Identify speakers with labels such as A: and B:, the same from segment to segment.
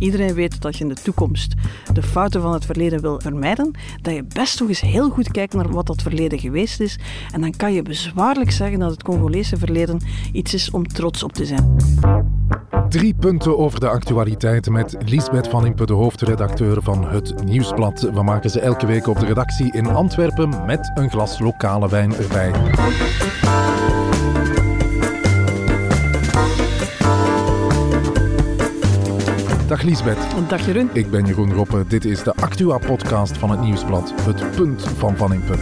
A: iedereen weet dat je in de toekomst de fouten van het verleden wil vermijden, dat je best toch eens heel goed kijkt naar wat dat verleden geweest is. En dan kan je bezwaarlijk zeggen dat het Congolese verleden iets is om trots op te zijn.
B: Drie punten over de actualiteit met Lisbeth van Impe, de hoofdredacteur van het Nieuwsblad. We maken ze elke week op de redactie in Antwerpen met een glas lokale wijn erbij. Dag Liesbeth.
A: Dag Jeroen.
B: Ik ben Jeroen Roppe. Dit is de Actua-podcast van het Nieuwsblad. Het punt van Van Impe.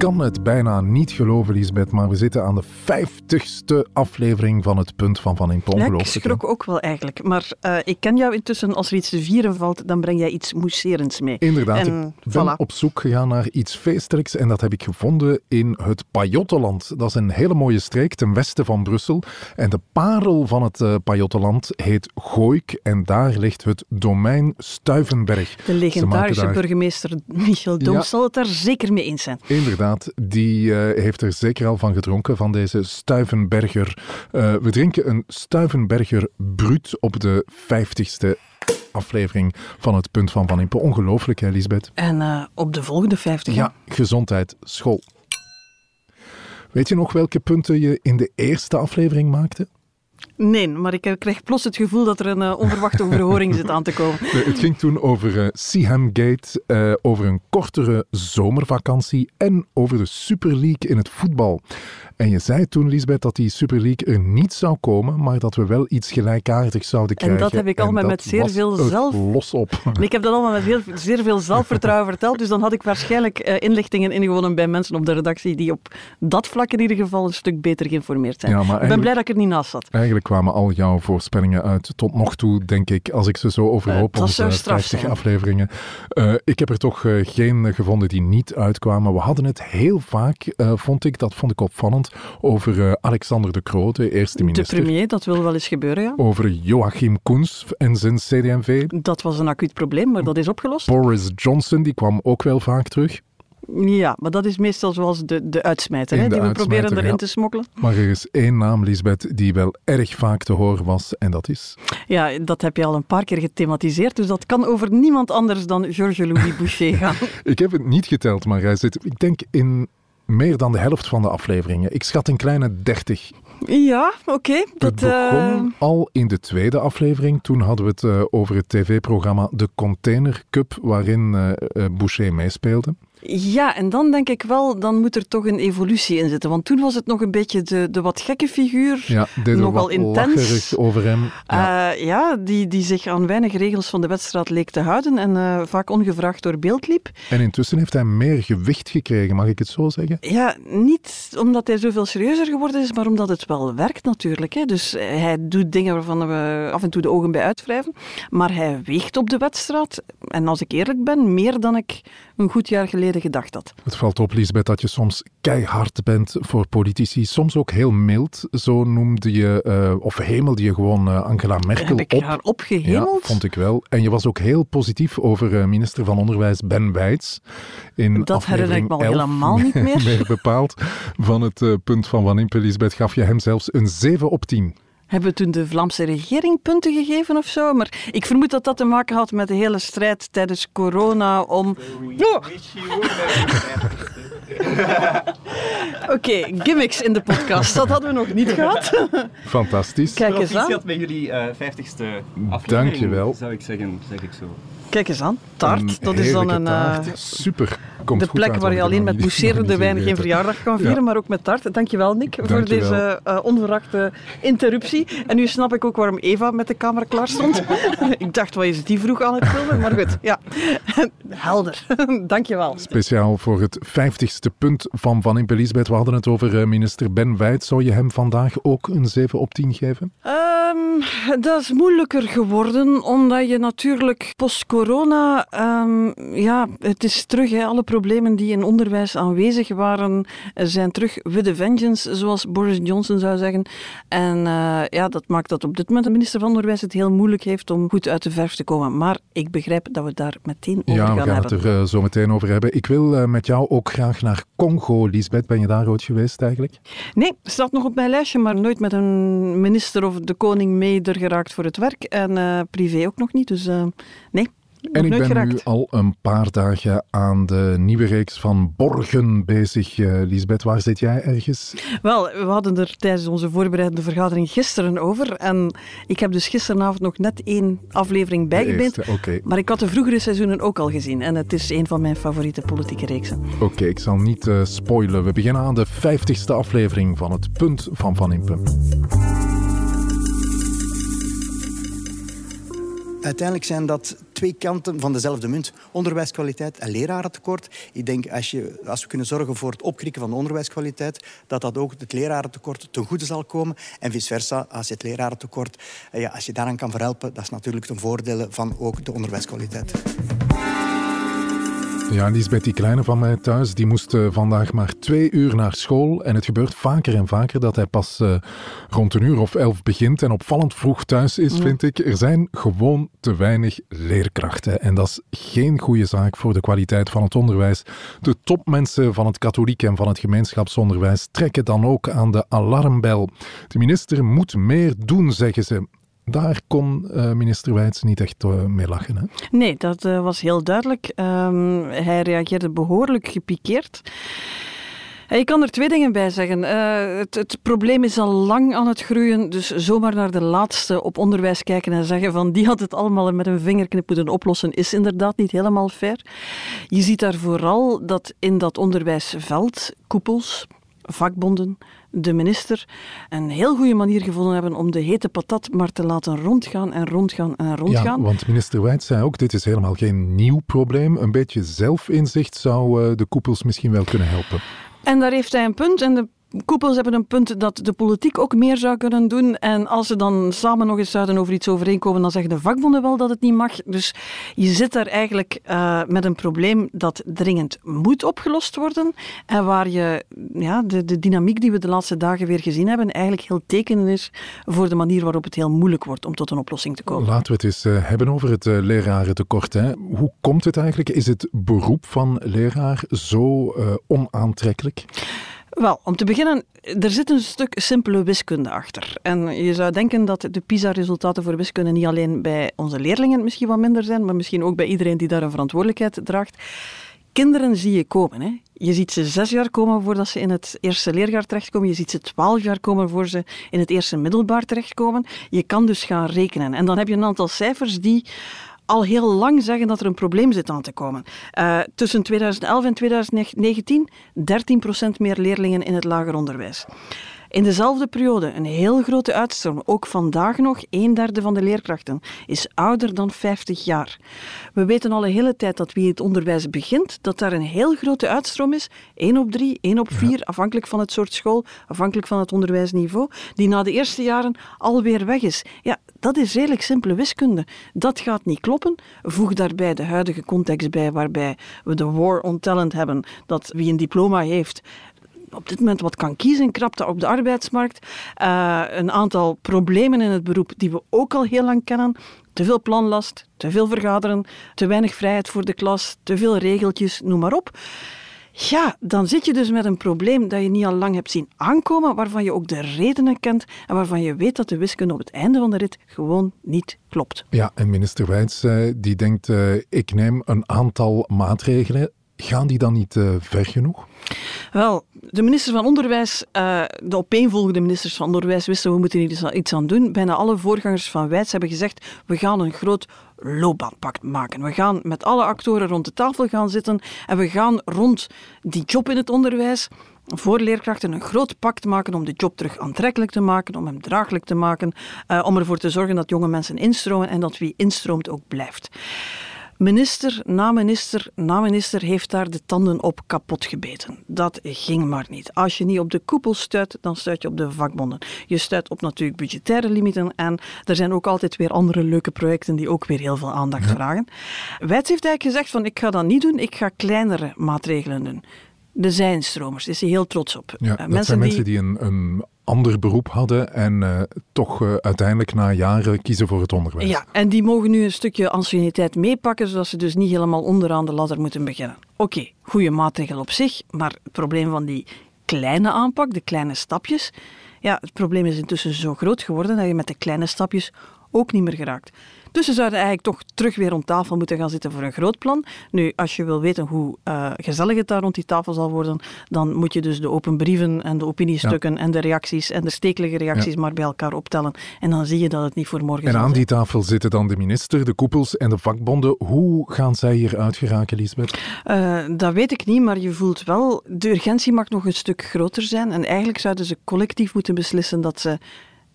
B: Kan het bijna niet geloven, Lisbeth, maar we zitten aan de vijftigste aflevering van het Punt van Van Impe.
A: Ja, ik schrok ook wel eigenlijk. Maar uh, ik ken jou intussen, als er iets te vieren valt, dan breng jij iets mousserends mee.
B: Inderdaad, en, ik ben op zoek gegaan naar iets feestelijks en dat heb ik gevonden in het Pajottenland. Dat is een hele mooie streek ten westen van Brussel. En de parel van het uh, Pajottenland heet Gooik en daar ligt het domein Stuivenberg.
A: De legendarische burgemeester Michel Dom ja. zal het daar zeker mee eens zijn.
B: Inderdaad die uh, heeft er zeker al van gedronken, van deze Stuivenberger. Uh, we drinken een Stuivenberger Brut op de vijftigste aflevering van het Punt van Van Impe. Ongelooflijk, hè, Lisbeth?
A: En uh, op de volgende vijftig?
B: Ja, gezondheid, school. Weet je nog welke punten je in de eerste aflevering maakte?
A: Nee, maar ik krijg plots het gevoel dat er een uh, onverwachte overhoring zit aan te komen.
B: Het ging toen over uh, Seaham Gate, uh, over een kortere zomervakantie en over de Super League in het voetbal. En je zei toen, Lisbeth, dat die Super League er niet zou komen, maar dat we wel iets gelijkaardigs zouden krijgen.
A: En dat heb ik allemaal met zeer veel zelf...
B: los op.
A: Ik heb dat allemaal met heel, zeer veel zelfvertrouwen verteld, dus dan had ik waarschijnlijk uh, inlichtingen ingewonnen bij mensen op de redactie die op dat vlak in ieder geval een stuk beter geïnformeerd zijn. Ja, ik ben blij dat ik er niet naast zat.
B: Eigenlijk kwamen al jouw voorspellingen uit tot nog toe, denk ik, als ik ze zo overhoop uh, onze 50 afleveringen. Uh, ik heb er toch geen gevonden die niet uitkwamen. We hadden het heel vaak, vond ik, dat vond ik opvallend, over uh, Alexander de Croo, de eerste minister.
A: De premier, dat wil wel eens gebeuren, ja.
B: Over Joachim Koens en zijn CD&V.
A: Dat was een acuut probleem, maar dat is opgelost.
B: Boris Johnson, die kwam ook wel vaak terug.
A: Ja, maar dat is meestal zoals de, de uitsmijter, hè, die we proberen erin te smokkelen.
B: Maar er is één naam, Lisbeth, die wel erg vaak te horen was, en dat is...
A: Ja, dat heb je al een paar keer gethematiseerd, dus dat kan over niemand anders dan Georges-Louis Boucher gaan.
B: ik heb het niet geteld, maar hij zit, ik denk, in meer dan de helft van de afleveringen. Ik schat een kleine 30.
A: Ja, oké. Okay,
B: dat begon uh... al in de tweede aflevering. Toen hadden we het uh, over het tv-programma De Container Cup, waarin uh, Boucher meespeelde.
A: Ja, en dan denk ik wel, dan moet er toch een evolutie in zitten. Want toen was het nog een beetje de, de wat gekke figuur.
B: Ja, nogal intens. over hem.
A: Ja, uh, ja die, die zich aan weinig regels van de wedstrijd leek te houden en uh, vaak ongevraagd door beeld liep.
B: En intussen heeft hij meer gewicht gekregen, mag ik het zo zeggen?
A: Ja, niet omdat hij zoveel serieuzer geworden is, maar omdat het wel werkt natuurlijk. Hè. Dus hij doet dingen waarvan we af en toe de ogen bij uitwrijven. Maar hij weegt op de wedstrijd. En als ik eerlijk ben, meer dan ik een goed jaar geleden gedacht had.
B: Het valt op, Lisbeth, dat je soms keihard bent voor politici. Soms ook heel mild. Zo noemde je, uh, of hemelde je gewoon uh, Angela Merkel
A: Heb ik
B: op.
A: haar opgehemeld?
B: Ja, vond ik wel. En je was ook heel positief over uh, minister van Onderwijs Ben Weits. In
A: dat herinner ik me al helemaal niet meer.
B: meer bepaald. Van het punt van Van Impe, Lisbeth, gaf je hem zelfs een 7 op 10
A: hebben we toen de Vlaamse regering punten gegeven of zo. Maar ik vermoed dat dat te maken had met de hele strijd tijdens corona om... Oh. Oké, okay, gimmicks in de podcast. Dat hadden we nog niet gehad.
B: Fantastisch.
C: Kijk eens aan. met jullie uh, 50ste aflevering.
B: Dankjewel.
C: Zou ik zeggen, zeg ik zo.
A: Kijk eens aan, taart. dat is dan een. Uh,
B: Super.
A: Komt de plek waar je alleen met mousserende wijn geen verjaardag kan vieren, ja. maar ook met taart. Dankjewel, Nick, Dankjewel. voor deze uh, onverwachte interruptie. En nu snap ik ook waarom Eva met de camera klaar stond. ik dacht, wat is die vroeg aan het filmen? Maar goed, ja. Helder. Dankjewel.
B: Speciaal voor het vijftigste punt van Van Impe Lisbeth. We hadden het over uh, minister Ben Wijt. Zou je hem vandaag ook een 7 op 10 geven?
A: Um, dat is moeilijker geworden, omdat je natuurlijk post-corona, um, ja, het is terug. Hè, alle problemen die in onderwijs aanwezig waren, zijn terug with a vengeance, zoals Boris Johnson zou zeggen. En uh, ja, dat maakt dat op dit moment de minister van Onderwijs het heel moeilijk heeft om goed uit de verf te komen. Maar ik begrijp dat we daar meteen over
B: gaan
A: hebben.
B: Ja, we gaan het er uh, zo meteen over hebben. Ik wil uh, met jou ook graag naar Congo, Lisbeth. Ben je daar ooit geweest eigenlijk?
A: Nee, staat nog op mijn lijstje, maar nooit met een minister of de koning mee er geraakt voor het werk. En privé ook nog niet, dus nee.
B: En ik ben
A: geraakt.
B: nu al een paar dagen aan de nieuwe reeks van Borgen bezig. Uh, Lisbeth, waar zit jij ergens?
A: Wel, we hadden er tijdens onze voorbereidende vergadering gisteren over. En ik heb dus gisteravond nog net één aflevering bijgebeend.
B: Okay.
A: Maar ik had de vroegere seizoenen ook al gezien. En het is een van mijn favoriete politieke reeksen.
B: Oké, okay, ik zal niet uh, spoilen. We beginnen aan de vijftigste aflevering van Het Punt van Van Impe.
D: Uiteindelijk zijn dat twee kanten van dezelfde munt. Onderwijskwaliteit en lerarentekort. Ik denk als, je, als we kunnen zorgen voor het opkrikken van de onderwijskwaliteit, dat dat ook het lerarentekort ten goede zal komen. En vice versa, als je het lerarentekort, ja, als je daaraan kan verhelpen, dat is natuurlijk ten voordele van ook de onderwijskwaliteit.
B: Ja, Lisbeth, die kleine van mij thuis, die moest uh, vandaag maar twee uur naar school. En het gebeurt vaker en vaker dat hij pas uh, rond een uur of elf begint en opvallend vroeg thuis is, vind ik. Er zijn gewoon te weinig leerkrachten. En dat is geen goede zaak voor de kwaliteit van het onderwijs. De topmensen van het katholiek en van het gemeenschapsonderwijs trekken dan ook aan de alarmbel. De minister moet meer doen, zeggen ze. Daar kon uh, minister Wijts niet echt uh, mee lachen. Hè?
A: Nee, dat uh, was heel duidelijk. Um, hij reageerde behoorlijk gepikeerd. Ik kan er twee dingen bij zeggen. Het, het, probleem is al lang aan het groeien, dus zomaar naar de laatste op onderwijs kijken en zeggen van die had het allemaal met een vingerknip moeten oplossen, is inderdaad niet helemaal fair. Je ziet daar vooral dat in dat onderwijsveld koepels, vakbonden, de minister een heel goede manier gevonden hebben om de hete patat maar te laten rondgaan en rondgaan en rondgaan.
B: Ja, want minister Wijts zei ook, dit is helemaal geen nieuw probleem. Een beetje zelfinzicht zou uh, de koepels misschien wel kunnen helpen.
A: En daar heeft hij een punt. En de koepels hebben een punt dat de politiek ook meer zou kunnen doen. En als ze dan samen nog eens zouden over iets overeenkomen, dan zeggen de vakbonden wel dat het niet mag. Dus je zit daar eigenlijk uh, met een probleem dat dringend moet opgelost worden. En waar je ja, de, de dynamiek die we de laatste dagen weer gezien hebben, eigenlijk heel tekenend is voor de manier waarop het heel moeilijk wordt om tot een oplossing te komen.
B: Laten we het eens uh, hebben over het uh, lerarentekort. Hè. Hoe komt het eigenlijk? Is het beroep van leraar zo onaantrekkelijk?
A: Wel, om te beginnen, er zit een stuk simpele wiskunde achter. En je zou denken dat de PISA-resultaten voor wiskunde niet alleen bij onze leerlingen misschien wat minder zijn, maar misschien ook bij iedereen die daar een verantwoordelijkheid draagt. Kinderen zie je komen. Hè. Je ziet ze zes jaar komen voordat ze in het eerste leerjaar terechtkomen. Je ziet ze twaalf jaar komen voor ze in het eerste middelbaar terechtkomen. Je kan dus gaan rekenen. En dan heb je een aantal cijfers die al heel lang zeggen dat er een probleem zit aan te komen. Uh, tussen 2011 en 2019 13% meer leerlingen in het lager onderwijs. In dezelfde periode een heel grote uitstroom. Ook vandaag nog, een derde van de leerkrachten is ouder dan 50 jaar. We weten al een hele tijd dat wie het onderwijs begint, dat daar een heel grote uitstroom is. 1 op 3, 1 op 4, ja. afhankelijk van het soort school, afhankelijk van het onderwijsniveau, die na de eerste jaren alweer weg is. Ja, dat is redelijk simpele wiskunde. Dat gaat niet kloppen. Voeg daarbij de huidige context bij, waarbij we de war on talent hebben, dat wie een diploma heeft, op dit moment wat kan kiezen, krapte op de arbeidsmarkt. Uh, een aantal problemen in het beroep die we ook al heel lang kennen. Te veel planlast, te veel vergaderen, te weinig vrijheid voor de klas, te veel regeltjes, noem maar op. Ja, dan zit je dus met een probleem dat je niet al lang hebt zien aankomen, waarvan je ook de redenen kent en waarvan je weet dat de wiskunde op het einde van de rit gewoon niet klopt.
B: Ja, en minister Wijts uh, die denkt, uh, ik neem een aantal maatregelen. Gaan die dan niet uh, ver genoeg?
A: Wel, de minister van Onderwijs, uh, de opeenvolgende ministers van Onderwijs wisten we moeten hier iets aan doen. Bijna alle voorgangers van Wijts hebben gezegd, we gaan een groot loopbaanpact maken. We gaan met alle actoren rond de tafel gaan zitten en we gaan rond die job in het onderwijs voor leerkrachten een groot pact maken om de job terug aantrekkelijk te maken, om hem draaglijk te maken, uh, om ervoor te zorgen dat jonge mensen instromen en dat wie instroomt ook blijft. Minister na minister na minister heeft daar de tanden op kapot gebeten. Dat ging maar niet. Als je niet op de koepel stuit, dan stuit je op de vakbonden. Je stuit op natuurlijk budgettaire limieten en er zijn ook altijd weer andere leuke projecten die ook weer heel veel aandacht vragen. Wijts heeft eigenlijk gezegd van ik ga dat niet doen, ik ga kleinere maatregelen doen. De zijnstromers, daar is hij heel trots op.
B: Ja, uh, dat zijn mensen die een, een ander beroep hadden en uh, toch uh, uiteindelijk na jaren kiezen voor het onderwijs.
A: Ja, en die mogen nu een stukje anciëniteit meepakken, zodat ze dus niet helemaal onderaan de ladder moeten beginnen. Oké, goede maatregel op zich, maar het probleem van die kleine aanpak, de kleine stapjes, ja, het probleem is intussen zo groot geworden dat je met de kleine stapjes ook niet meer geraakt. Dus ze zouden eigenlijk toch terug weer rond tafel moeten gaan zitten voor een groot plan. Nu, als je wil weten hoe uh, gezellig het daar rond die tafel zal worden, dan moet je dus de open brieven en de opiniestukken en de reacties en de stekelige reacties maar bij elkaar optellen. En dan zie je dat het niet voor morgen
B: is.
A: En
B: aan die tafel zitten dan de minister, de koepels en de vakbonden. Hoe gaan zij hier uit geraken, Lisbeth?
A: Uh, dat weet ik niet, maar je voelt wel, de urgentie mag nog een stuk groter zijn. En eigenlijk zouden ze collectief moeten beslissen dat ze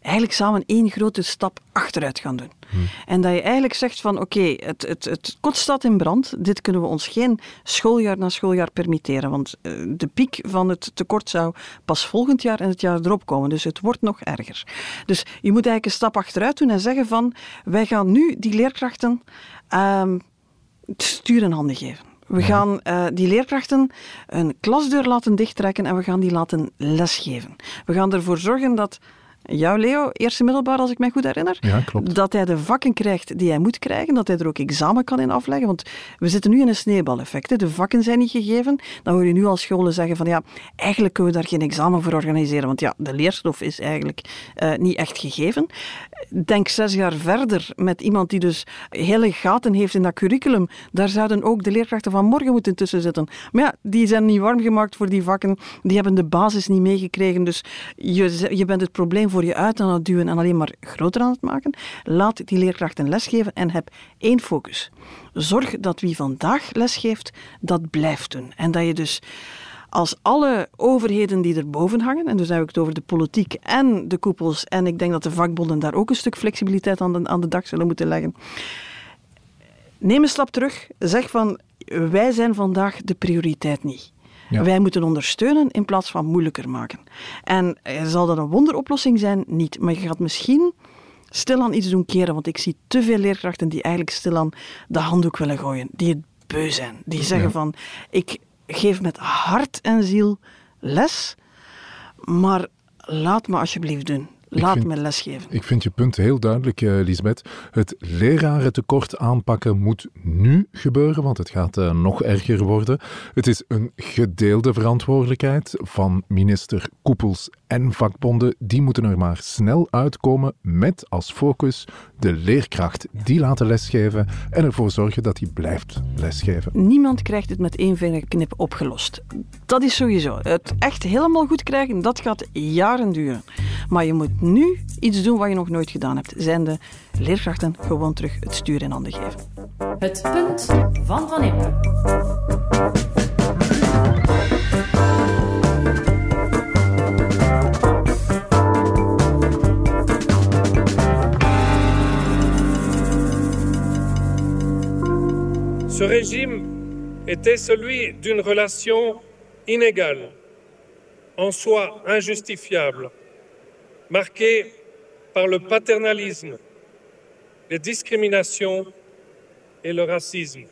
A: eigenlijk samen één grote stap achteruit gaan doen. Hmm. En dat je eigenlijk zegt van oké, het, het, het kot staat in brand, dit kunnen we ons geen schooljaar na schooljaar permitteren, want eh, de piek van het tekort zou pas volgend jaar en het jaar erop komen, dus het wordt nog erger. Dus je moet eigenlijk een stap achteruit doen en zeggen van wij gaan nu die leerkrachten um, stuur in handen geven. We gaan uh, die leerkrachten een klasdeur laten dichttrekken en we gaan die laten lesgeven. We gaan ervoor zorgen dat jou, Leo, eerste middelbaar, als ik mij goed herinner.
B: Ja, klopt.
A: Dat hij de vakken krijgt die hij moet krijgen, dat hij er ook examen kan in afleggen. Want we zitten nu in een sneeuwbaleffect. Hè. De vakken zijn niet gegeven. Dan hoor je nu als scholen zeggen van ja, eigenlijk kunnen we daar geen examen voor organiseren. Want ja, de leerstof is eigenlijk uh, niet echt gegeven. Denk zes jaar verder met iemand die dus hele gaten heeft in dat curriculum. Daar zouden ook de leerkrachten van morgen moeten tussen zitten. Maar ja, die zijn niet warm gemaakt voor die vakken. Die hebben de basis niet meegekregen. Dus je, je bent het probleem voor je uit aan het duwen en alleen maar groter aan het maken. Laat die leerkrachten lesgeven en heb één focus. Zorg dat wie vandaag lesgeeft, dat blijft doen. En dat je dus als alle overheden die erboven hangen, en dus heb ik het over de politiek en de koepels, en ik denk dat de vakbonden daar ook een stuk flexibiliteit aan de, aan de dag zullen moeten leggen. Neem een stap terug, zeg van wij zijn vandaag de prioriteit niet. Wij moeten ondersteunen in plaats van moeilijker maken. En eh, zal dat een wonderoplossing zijn? Niet. Maar je gaat misschien stilaan iets doen keren, want ik zie te veel leerkrachten die eigenlijk stilaan de handdoek willen gooien, die het beu zijn. Die zeggen van, ik geef met hart en ziel les, maar laat me alsjeblieft doen. Laat vind, me lesgeven.
B: Ik vind je punt heel duidelijk, uh, Lisbeth. Het lerarentekort aanpakken moet nu gebeuren, want het gaat uh, nog erger worden. Het is een gedeelde verantwoordelijkheid van minister Koepels en vakbonden. Die moeten er maar snel uitkomen met als focus de leerkracht. Die laten lesgeven en ervoor zorgen dat hij blijft lesgeven.
A: Niemand krijgt het met één vingerknip opgelost. Dat is sowieso. Het echt helemaal goed krijgen, dat gaat jaren duren. Maar je moet nu iets doen wat je nog nooit gedaan hebt. Zijn de leerkrachten gewoon terug het stuur in handen geven.
E: Het punt van Van Impe.
F: Ce régime était celui d'une relation inégale, en soi injustifiable, marquée par le paternalisme, les discriminations et le racisme.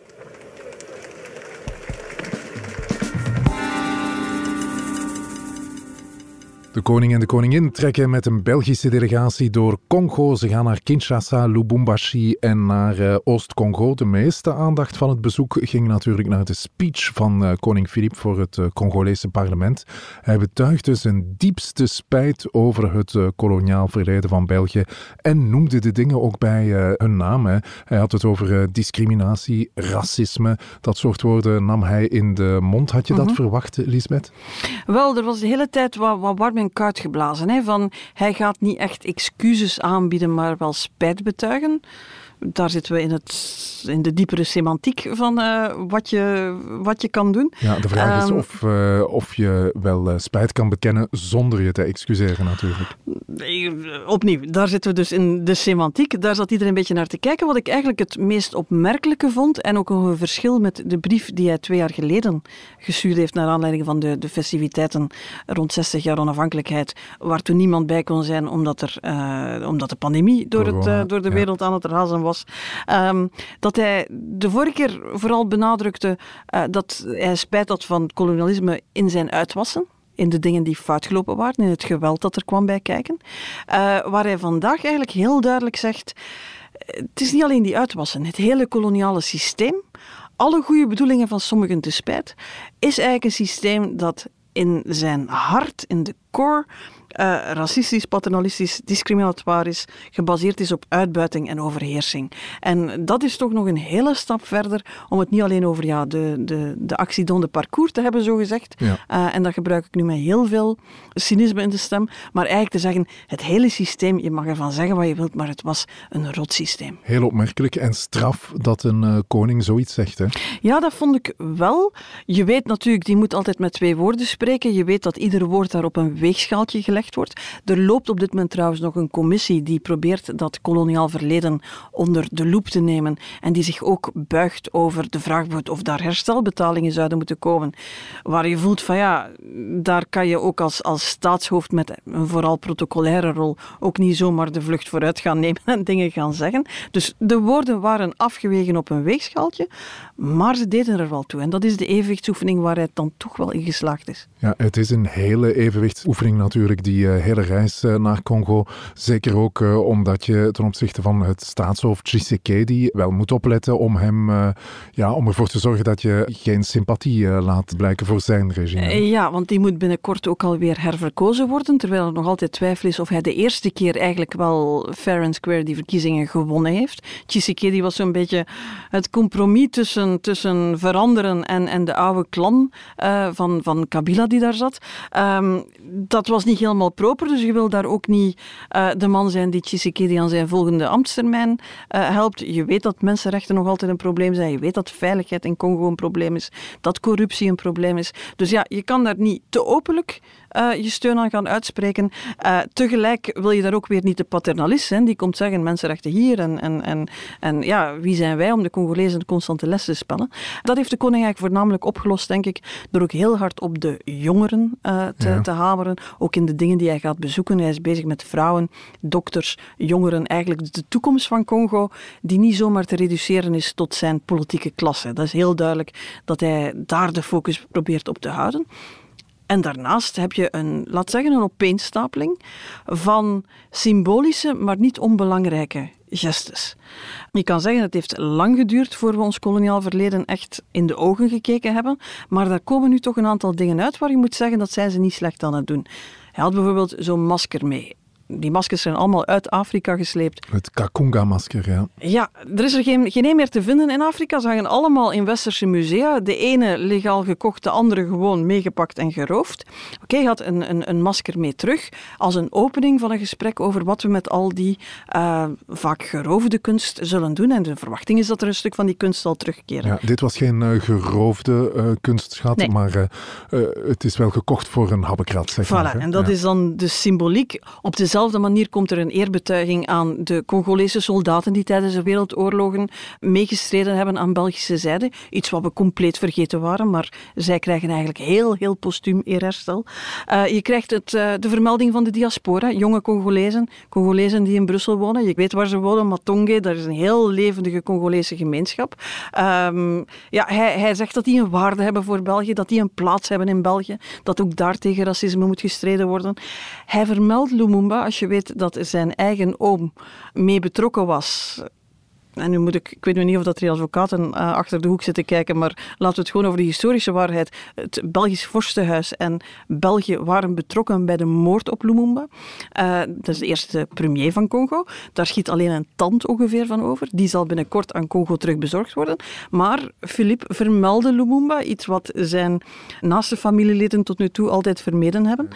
B: De koning en de koningin trekken met een Belgische delegatie door Congo. Ze gaan naar Kinshasa, Lubumbashi en naar uh, Oost-Congo. De meeste aandacht van het bezoek ging natuurlijk naar de speech van uh, koning Filip voor het uh, Congolese parlement. Hij betuigde zijn diepste spijt over het koloniaal verleden van België en noemde de dingen ook bij hun naam. Hè. Hij had het over discriminatie, racisme. Dat soort woorden nam hij in de mond. Had je dat mhm. verwacht, Lisbeth?
A: Wel, er was de hele tijd wat, wat warm een kuit geblazen. Hè, van, hij gaat niet echt excuses aanbieden, maar wel spijt betuigen. Daar zitten we in, het, in de diepere semantiek van uh, wat, je, wat je kan doen.
B: Ja, de vraag is ehm, of, uh, of je wel uh, spijt kan bekennen zonder je te excuseren natuurlijk.
A: Opnieuw, daar zitten we dus in de semantiek. Daar zat iedereen een beetje naar te kijken. Wat ik eigenlijk het meest opmerkelijke vond, en ook een verschil met de brief die hij twee jaar geleden gestuurd heeft naar aanleiding van de, de festiviteiten rond 60 jaar onafhankelijkheid, waar toen niemand bij kon zijn omdat, er, omdat de pandemie door, het, door de wereld aan het razen was. Um, dat hij de vorige keer vooral benadrukte uh, dat hij spijt had van kolonialisme in zijn uitwassen in de dingen die fout gelopen waren, in het geweld dat er kwam bij kijken. Uh, waar hij vandaag eigenlijk heel duidelijk zegt, het is niet alleen die uitwassen, het hele koloniale systeem, alle goede bedoelingen van sommigen te spijt, is eigenlijk een systeem dat in zijn hart, in de core, uh, racistisch, paternalistisch, discriminatorisch, gebaseerd is op uitbuiting en overheersing. En dat is toch nog een hele stap verder om het niet alleen over ja, de, de, de accident de parcours te hebben, zo gezegd. Ja. Uh, en dat gebruik ik nu met heel veel cynisme in de stem. Maar eigenlijk te zeggen, het hele systeem, je mag ervan zeggen wat je wilt, maar het was een rot systeem.
B: Heel opmerkelijk en straf dat een uh, koning zoiets zegt. Hè?
A: Ja, dat vond ik wel. Je weet natuurlijk, die moet altijd met twee woorden spreken. Je weet dat ieder woord daar op een weegschaaltje gelegd wordt. Er loopt op dit moment trouwens nog een commissie die probeert dat koloniaal verleden onder de loep te nemen en die zich ook buigt over de vraag of daar herstelbetalingen zouden moeten komen. Waar je voelt van ja, daar kan je ook als, als staatshoofd met een vooral protocolaire rol ook niet zomaar de vlucht vooruit gaan nemen en dingen gaan zeggen. Dus de woorden waren afgewegen op een weegschaaltje, maar ze deden er wel toe. En dat is de evenwichtsoefening waar hij dan toch wel in geslaagd is.
B: Ja, het is een hele evenwichtsoefening natuurlijk, die uh, hele reis uh, naar Congo. Zeker ook uh, omdat je ten opzichte van het staatshoofd Tshisekedi wel moet opletten om hem, ja, om ervoor te zorgen dat je geen sympathie laat blijken voor zijn regime.
A: ja, want die moet binnenkort ook alweer herverkozen worden, terwijl er nog altijd twijfel is of hij de eerste keer eigenlijk wel fair and square die verkiezingen gewonnen heeft. Tshisekedi was zo'n beetje het compromis tussen, tussen veranderen en, en de oude clan van, van Kabila die daar zat. Um, dat was niet helemaal proper, dus je wil daar ook niet uh, de man zijn die Tshisekedi aan zijn volgende ambtstermijn uh, helpt. Je weet dat mensenrechten nog altijd een probleem zijn. Je weet dat veiligheid in Congo een probleem is, dat corruptie een probleem is. Dus ja, je kan daar niet te openlijk uh, je steun aan gaan uitspreken. Uh, tegelijk wil je daar ook weer niet de paternalist zijn, die komt zeggen mensenrechten hier en, en, en, en ja, wie zijn wij om de Congolezen de constante les te spellen. Dat heeft de koning eigenlijk voornamelijk opgelost, denk ik, door ook heel hard op de jongeren uh, te, ja. te hameren, ook in de dingen die hij gaat bezoeken. Hij is bezig met vrouwen, dokters, jongeren, eigenlijk de toekomst van Congo, die niet zomaar te reduceren is tot zijn politieke klasse. Dat is heel duidelijk dat hij daar de focus probeert op te houden. En daarnaast heb je een, laat zeggen, een opeenstapeling van symbolische, maar niet onbelangrijke gestes. Je kan zeggen, het heeft lang geduurd voor we ons koloniaal verleden echt in de ogen gekeken hebben, maar daar komen nu toch een aantal dingen uit waar je moet zeggen dat zijn ze niet slecht aan het doen. Hij had bijvoorbeeld zo'n masker mee die maskers zijn allemaal uit Afrika gesleept.
B: Het Kakunga-masker, ja.
A: Ja, er is er geen, geen meer te vinden in Afrika. Ze hangen allemaal in westerse musea. De ene legaal gekocht, de andere gewoon meegepakt en geroofd. Oké, okay, had een, een, een, masker mee terug als een opening van een gesprek over wat we met al die uh, vaak geroofde kunst zullen doen. En de verwachting is dat er een stuk van die kunst zal terugkeren.
B: Ja, dit was geen uh, geroofde uh, kunstschat, nee. maar het is wel gekocht voor een habbekrat, zeg
A: voilà,
B: maar.
A: en dat
B: ja.
A: is dan de symboliek op dezelfde dezelfde manier komt er een eerbetuiging aan de Congolese soldaten die tijdens de wereldoorlogen meegestreden hebben aan Belgische zijde. Iets wat we compleet vergeten waren, maar zij krijgen eigenlijk heel, heel postuum eerherstel. Uh, je krijgt het, uh, de vermelding van de diaspora, jonge Congolezen, Congolezen die in Brussel wonen. Je weet waar ze wonen, Matonge, daar is een heel levendige Congolese gemeenschap. Um, ja, hij, hij zegt dat die een waarde hebben voor België, dat die een plaats hebben in België, dat ook daar tegen racisme moet gestreden worden. Hij vermeldt Lumumba als je weet dat zijn eigen oom mee betrokken was nu moet ik, ik weet niet of dat er advocaten uh, achter de hoek zitten kijken, maar laten we het gewoon over de historische waarheid. Het Belgisch vorstenhuis en België waren betrokken bij de moord op Lumumba. Uh, dat is de eerste premier van Congo. Daar schiet alleen een tand ongeveer van over. Die zal binnenkort aan Congo terug bezorgd worden. Maar Philippe vermeldde Lumumba, iets wat zijn naaste familieleden tot nu toe altijd vermeden hebben.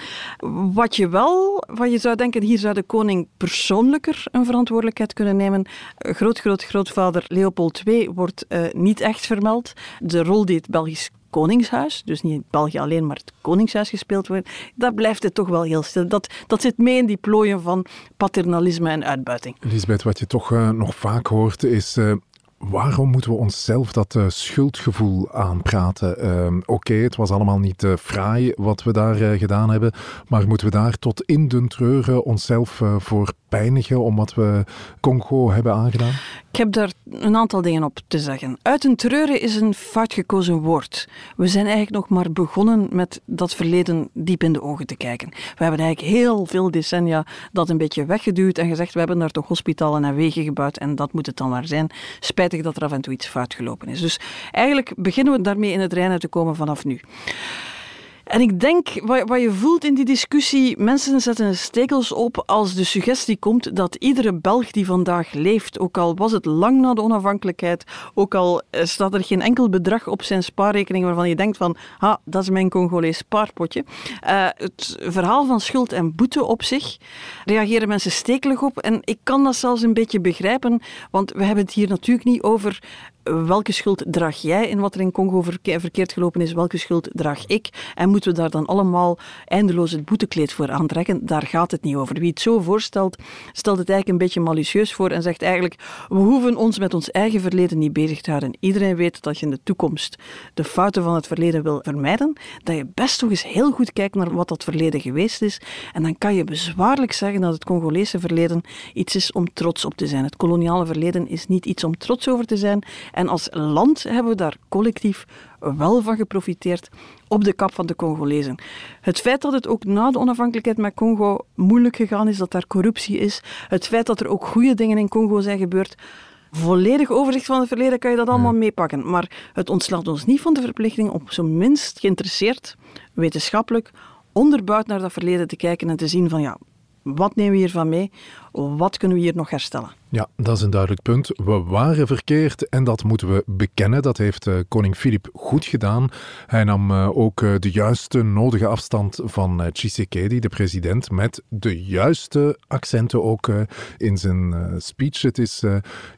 A: Wat je wel, wat je zou denken, hier zou de koning persoonlijker een verantwoordelijkheid kunnen nemen. Groot, groot grootvader Leopold II wordt uh, niet echt vermeld. De rol die het Belgisch Koningshuis, dus niet België alleen, maar het Koningshuis gespeeld wordt, daar blijft het toch wel heel stil. Dat, dat zit mee in die plooien van paternalisme en uitbuiting.
B: Elisabeth, wat je toch uh, nog vaak hoort is uh, waarom moeten we onszelf dat uh, schuldgevoel aanpraten? Uh, Oké, het was allemaal niet uh, fraai wat we daar gedaan hebben, maar moeten we daar tot in den treuren onszelf voor pijnigen om wat we Congo hebben aangedaan?
A: Ik heb daar een aantal dingen op te zeggen. Uit een treuren is een fout gekozen woord. We zijn eigenlijk nog maar begonnen met dat verleden diep in de ogen te kijken. We hebben eigenlijk heel veel decennia dat een beetje weggeduwd en gezegd we hebben daar toch hospitalen en wegen gebouwd en dat moet het dan maar zijn. Dat er af en toe iets fout gelopen is. Dus eigenlijk beginnen we daarmee in het reinen te komen vanaf nu. En ik denk, wat, wat je voelt in die discussie, mensen zetten stekels op als de suggestie komt dat iedere Belg die vandaag leeft, ook al was het lang na de onafhankelijkheid, ook al staat er geen enkel bedrag op zijn spaarrekening waarvan je denkt van, ha, dat is mijn Congolees spaarpotje. Uh, het verhaal van schuld en boete op zich, reageren mensen stekelig op. En ik kan dat zelfs een beetje begrijpen, want we hebben het hier natuurlijk niet over welke schuld draag jij in wat er in Congo verkeerd gelopen is, welke schuld draag ik? En moeten we daar dan allemaal eindeloos het boetekleed voor aantrekken? Daar gaat het niet over. Wie het zo voorstelt, stelt het eigenlijk een beetje malicieus voor en zegt eigenlijk, we hoeven ons met ons eigen verleden niet bezig te houden. Iedereen weet dat je in de toekomst de fouten van het verleden wil vermijden, dat je best toch eens heel goed kijkt naar wat dat verleden geweest is. En dan kan je bezwaarlijk zeggen dat het Congolese verleden iets is om trots op te zijn. Het koloniale verleden is niet iets om trots over te zijn. En als land hebben we daar collectief wel van geprofiteerd op de kap van de Congolezen. Het feit dat het ook na de onafhankelijkheid met Congo moeilijk gegaan is, dat daar corruptie is, het feit dat er ook goede dingen in Congo zijn gebeurd, volledig overzicht van het verleden kan je dat allemaal meepakken. Maar het ontslaat ons niet van de verplichting om zo minst geïnteresseerd, wetenschappelijk, onderbouwd naar dat verleden te kijken en te zien van ja, wat nemen we hiervan mee? Wat kunnen we hier nog herstellen?
B: Ja, dat is een duidelijk punt. We waren verkeerd en dat moeten we bekennen. Dat heeft uh, koning Filip goed gedaan. Hij nam uh, ook uh, de juiste nodige afstand van Tshisekedi, de president, met de juiste accenten ook in zijn speech. Het is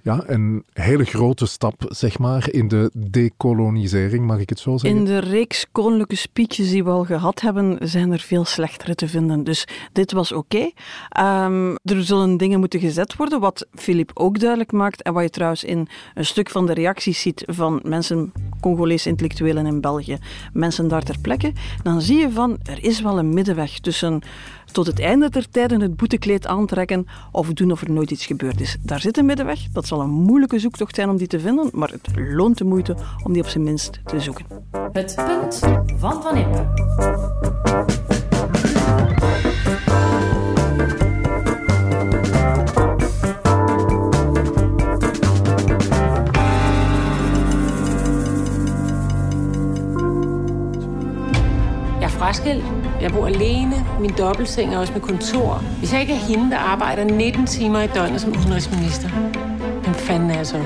B: ja, een hele grote stap, zeg maar, in de decolonisering, mag ik het zo zeggen?
A: In de reeks koninklijke speeches die we al gehad hebben, zijn er veel slechtere te vinden. Dus dit was oké. Um, er zullen dingen moeten gezet worden, wat Filip ook duidelijk maakt en wat je trouwens in een stuk van de reacties ziet van mensen, Congolese intellectuelen in België, mensen daar ter plekke, dan zie je van, er is wel een middenweg tussen tot het einde der tijden het boetekleed aantrekken of doen of er nooit iets gebeurd is. Daar zit een middenweg. Dat zal een moeilijke zoektocht zijn om die te vinden, maar het loont de moeite om die op zijn minst te zoeken.
E: Het punt van Van Impe.
G: Fraskilt. Jeg bor alene. Min dobbeltseng er også med kontor. Hvis jeg ikke er hende, der arbejder 19 timer i døgnet som udenrigsminister, hvem fanden er jeg så?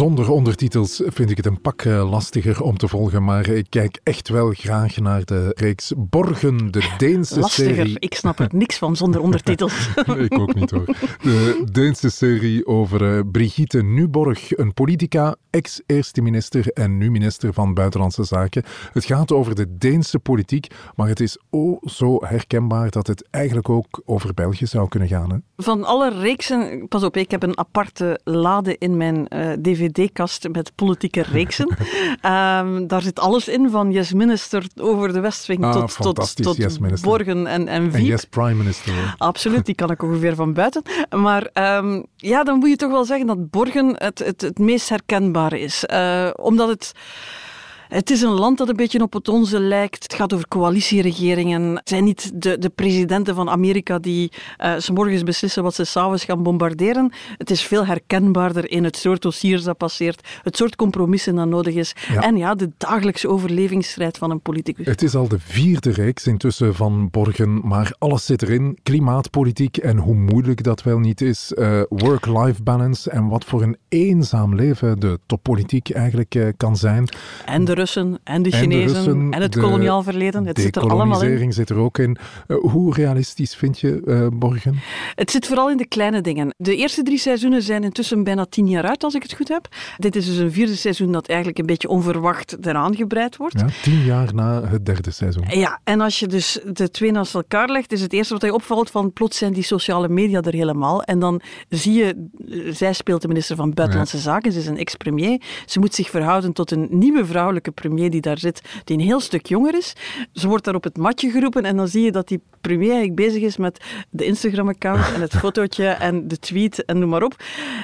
B: Zonder ondertitels vind ik het een pak eh, lastiger om te volgen, maar ik kijk echt wel graag naar de reeks Borgen, de Deense
A: lastiger.
B: serie.
A: Ik snap er niks van zonder ondertitels.
B: ik ook niet hoor. De Deense serie over uh, Brigitte Nuborg, een politica, ex-eerste minister en nu minister van Buitenlandse Zaken. Het gaat over de Deense politiek, maar het is oh zo herkenbaar dat het eigenlijk ook over België zou kunnen gaan. Hè?
A: Van alle reeksen, pas op, ik heb een aparte lade in mijn uh, DVD dvd-kast met politieke reeksen. um, daar zit alles in, van Yes Minister over de Westwing
B: ah,
A: tot, tot, tot yes Borgen en, en Viep.
B: En Yes Prime Minister.
A: Absoluut, die kan ik ongeveer van buiten. Maar um, ja, dan moet je toch wel zeggen dat Borgen het, het, het meest herkenbare is. Uh, omdat het... Het is een land dat een beetje op het onze lijkt. Het gaat over coalitieregeringen. Het zijn niet de, de presidenten van Amerika die uh, s morgens beslissen wat ze s'avonds gaan bombarderen. Het is veel herkenbaarder in het soort dossiers dat passeert, het soort compromissen dat nodig is. En ja, de dagelijkse overlevingsstrijd van een politicus.
B: Het is al de vierde reeks intussen van Borgen, maar alles zit erin. Klimaatpolitiek en hoe moeilijk dat wel niet is. Uh, Work-life balance en wat voor een eenzaam leven de toppolitiek eigenlijk uh, kan zijn.
A: En de Russen en de Chinezen en, het koloniaal verleden. Het zit er allemaal in.
B: zit er ook in. Uh, hoe realistisch vind je uh, Borgen?
A: Het zit vooral in de kleine dingen. De eerste drie seizoenen zijn intussen bijna tien jaar uit, als ik het goed heb. Dit is dus een vierde seizoen dat eigenlijk een beetje onverwacht eraan gebreid wordt.
B: Ja, tien jaar na het derde seizoen.
A: Ja, en als je dus de twee naast elkaar legt, is het eerste wat je opvalt van plots zijn die sociale media er helemaal. En dan zie je, zij speelt de minister van Buitenlandse Zaken, ze is een ex-premier. Ze moet zich verhouden tot een nieuwe vrouwelijke premier die daar zit, die een heel stuk jonger is. Ze wordt daar op het matje geroepen en dan zie je dat die premier eigenlijk bezig is met de Instagram-account en het fotootje en de tweet en noem maar op.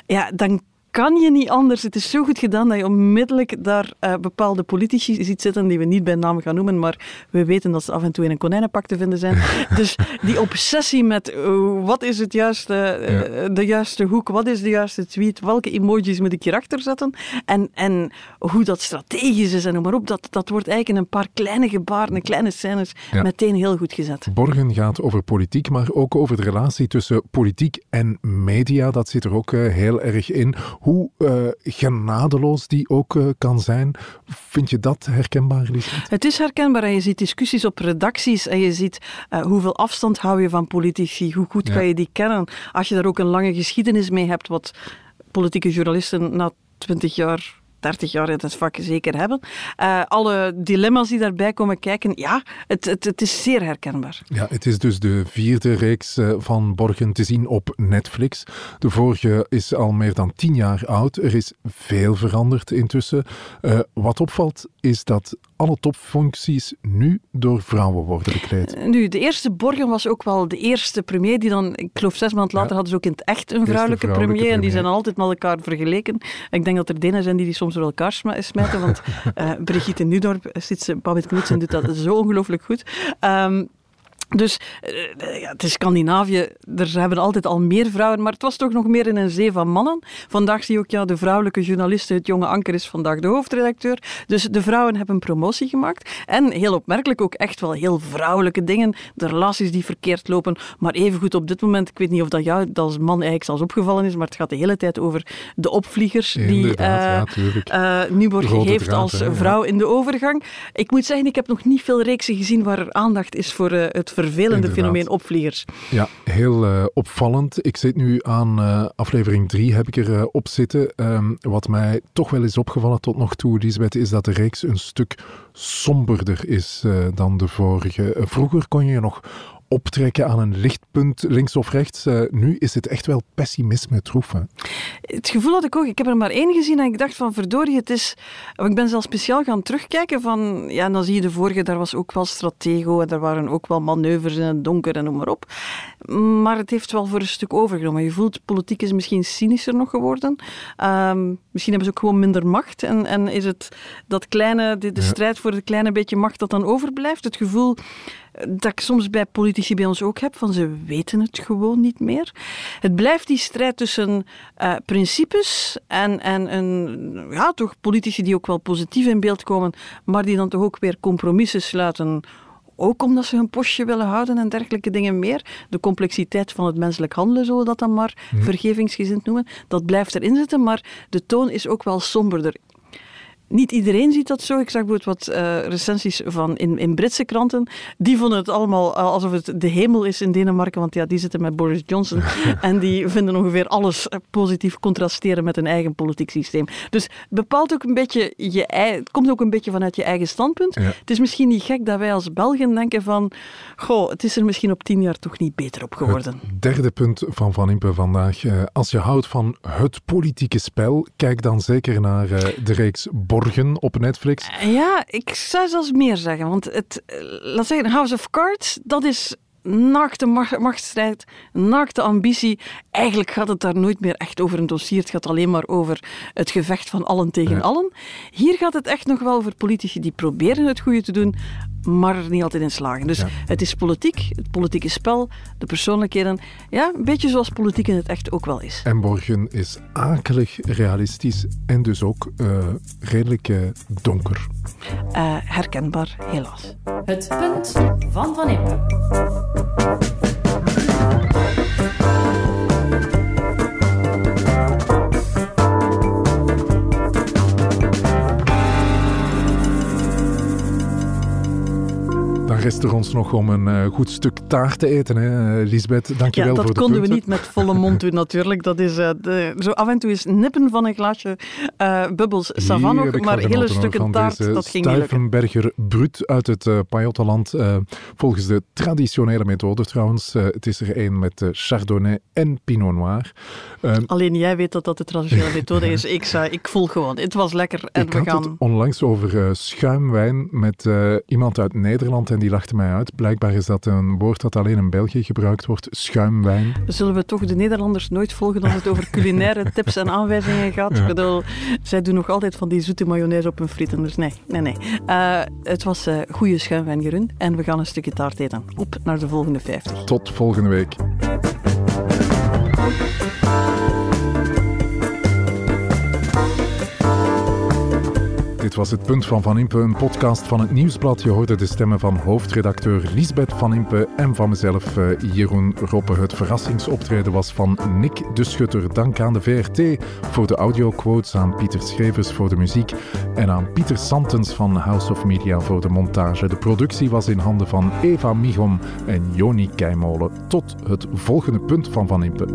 A: Ja, dan kan je niet anders. Het is zo goed gedaan dat je onmiddellijk daar uh, bepaalde politici ziet zitten die we niet bij naam gaan noemen, maar we weten dat ze af en toe in een konijnenpak te vinden zijn. dus die obsessie met uh, wat is het juiste, uh, de juiste hoek, wat is de juiste tweet, welke emojis moet ik hierachter zetten en, en hoe dat strategisch is en noem maar op, dat, dat wordt eigenlijk in een paar kleine gebaren, en kleine scènes meteen heel goed gezet.
B: Borgen gaat over politiek, maar ook over de relatie tussen politiek en media. Dat zit er ook heel erg in hoe uh, genadeloos die ook uh, kan zijn. Vind je dat herkenbaar, Lisbeth?
A: Het is herkenbaar en je ziet discussies op redacties en je ziet uh, hoeveel afstand hou je van politici, hoe goed ja. kan je die kennen. Als je daar ook een lange geschiedenis mee hebt, wat politieke journalisten na twintig jaar 30 jaar in het vak zeker hebben. Uh, alle dilemma's die daarbij komen kijken, ja, het, het, het is zeer herkenbaar.
B: Ja, het is dus de vierde reeks uh, van Borgen te zien op Netflix. De vorige is al meer dan tien jaar oud. Er is veel veranderd intussen. Uh, wat opvalt is dat alle topfuncties nu door vrouwen worden bekleed.
A: Nu, de eerste Borgen was ook wel de eerste premier die dan, ik geloof zes maanden later, ja. hadden ze ook in het echt een vrouwelijke, vrouwelijke premier, premier, En die zijn altijd met elkaar vergeleken. Ik denk dat er Denen zijn die die soms door elkaar smijten, want uh, Brigitte Nudorp, zit ze, Babette Knudsen doet dat zo ongelooflijk goed. Um, dus uh, ja, het is Scandinavië, er hebben altijd al meer vrouwen, maar het was toch nog meer in een zee van mannen. Vandaag zie je ook, ja, de vrouwelijke journaliste, het jonge Anker is vandaag de hoofdredacteur. Dus de vrouwen hebben een promotie gemaakt. En heel opmerkelijk ook echt wel heel vrouwelijke dingen. De relaties die verkeerd lopen. Maar evengoed op dit moment, ik weet niet of dat jou dat als man eigenlijk zelfs opgevallen is, maar het gaat de hele tijd over de opvliegers die uh, ja, uh, Nieuwborg heeft als vrouw in de overgang. Ik moet zeggen, ik heb nog niet veel reeksen gezien waar er aandacht is voor het vervelende Inderdaad. fenomeen opvliegers.
B: Ja, heel uh, opvallend. Ik zit nu aan uh, aflevering 3, heb ik er uh, op zitten. Um, wat mij toch wel is opgevallen tot nog toe, Lisbeth, is dat de reeks een stuk somberder is dan de vorige. vroeger kon je nog optrekken aan een lichtpunt links of rechts. Uh, nu is het echt wel pessimisme troeven.
A: Het gevoel had ik ook. Ik heb er maar één gezien en ik dacht van verdorie, het is... Ik ben zelfs speciaal gaan terugkijken van... Ja, dan zie je de vorige, daar was ook wel stratego en daar waren ook wel manoeuvres in het donker en noem maar op. Maar het heeft wel voor een stuk overgenomen. Je voelt, politiek is misschien cynischer nog geworden. Um, misschien hebben ze ook gewoon minder macht en, en is het dat kleine, de, de ja. strijd voor het kleine beetje macht dat dan overblijft. Het gevoel dat ik soms bij politici bij ons ook heb, van ze weten het gewoon niet meer. Het blijft die strijd tussen uh, principes en, en een, ja, toch politici die ook wel positief in beeld komen, maar die dan toch ook weer compromissen sluiten ook omdat ze hun postje willen houden en dergelijke dingen meer. De complexiteit van het menselijk handelen, zullen we dat dan maar hmm. vergevingsgezind noemen, dat blijft erin zitten, maar de toon is ook wel somberder niet iedereen ziet dat zo. Ik zag bijvoorbeeld wat uh, recensies van in, in Britse kranten. Die vonden het allemaal alsof het de hemel is in Denemarken, want ja, die zitten met Boris Johnson. en die vinden ongeveer alles eh, positief contrasteren met hun eigen politiek systeem. Dus bepaalt ook een beetje je het komt ook een beetje vanuit je eigen standpunt. Ja. Het is misschien niet gek dat wij als Belgen denken van, goh, het is er misschien op tien jaar toch niet beter op geworden.
B: Het derde punt van Van Impe vandaag. Uh, als je houdt van het politieke spel, kijk dan zeker naar de reeks Borgen op Netflix.
A: Ja, ik zou zelfs meer zeggen. Want het, laat zeggen, House of Cards, dat is naakte machtsstrijd, naakte ambitie. Eigenlijk gaat het daar nooit meer echt over een dossier. Het gaat alleen maar over het gevecht van allen tegen ja. allen. Hier gaat het echt nog wel over politici die proberen het goede te doen, maar er niet altijd in slagen. Dus ja. het is politiek, het politieke spel, de persoonlijkheden. Ja, een beetje zoals politiek in het echt ook wel is.
B: En Borgen is akelig realistisch en dus ook uh, redelijk uh, donker.
A: Uh, herkenbaar, helaas.
E: Het punt van Van Impe.
B: Restaurants nog om een uh, goed stuk taart te eten, hè, Lisbeth. Dank je
A: ja,
B: wel voor
A: de
B: dat
A: konden we niet met volle mond doen, natuurlijk. Dat is uh, de, zo af en toe eens nippen van een glaasje uh, bubbels savan maar hele stukken taart, dat ging niet lukken.
B: Brut uit het uh, Pajottenland. volgens de traditionele methode trouwens. het is er één met Chardonnay en Pinot Noir.
A: Alleen jij weet dat dat de traditionele methode is. Ik, zei, ik voel gewoon, het was lekker en
B: ik
A: we
B: gaan...
A: het
B: onlangs over schuimwijn met iemand uit Nederland en die lachte mij uit. Blijkbaar is dat een woord dat alleen in België gebruikt wordt, schuimwijn.
A: Zullen we toch de Nederlanders nooit volgen als het over culinaire tips en aanwijzingen gaat? Ik bedoel, zij doen nog altijd van die zoete mayonaise op hun frieten, dus nee, nee, nee. Uh, het was uh, goede schuimwijn, Jeroen, en we gaan een stukje taart eten. Op naar de volgende 50.
B: Tot volgende week. Dit was het punt van Van Impe, een podcast van het Nieuwsblad. Je hoorde de stemmen van hoofdredacteur Lisbeth Van Impe en van mezelf, uh, Jeroen Roppe. Het verrassingsoptreden was van Nick de Schutter. Dank aan de VRT voor de audioquotes, aan Pieter Schrevers voor de muziek en aan Pieter Santens van House of Media voor de montage. De productie was in handen van Eva Michom en Joni Keimolen. Tot het volgende punt van Van Impe.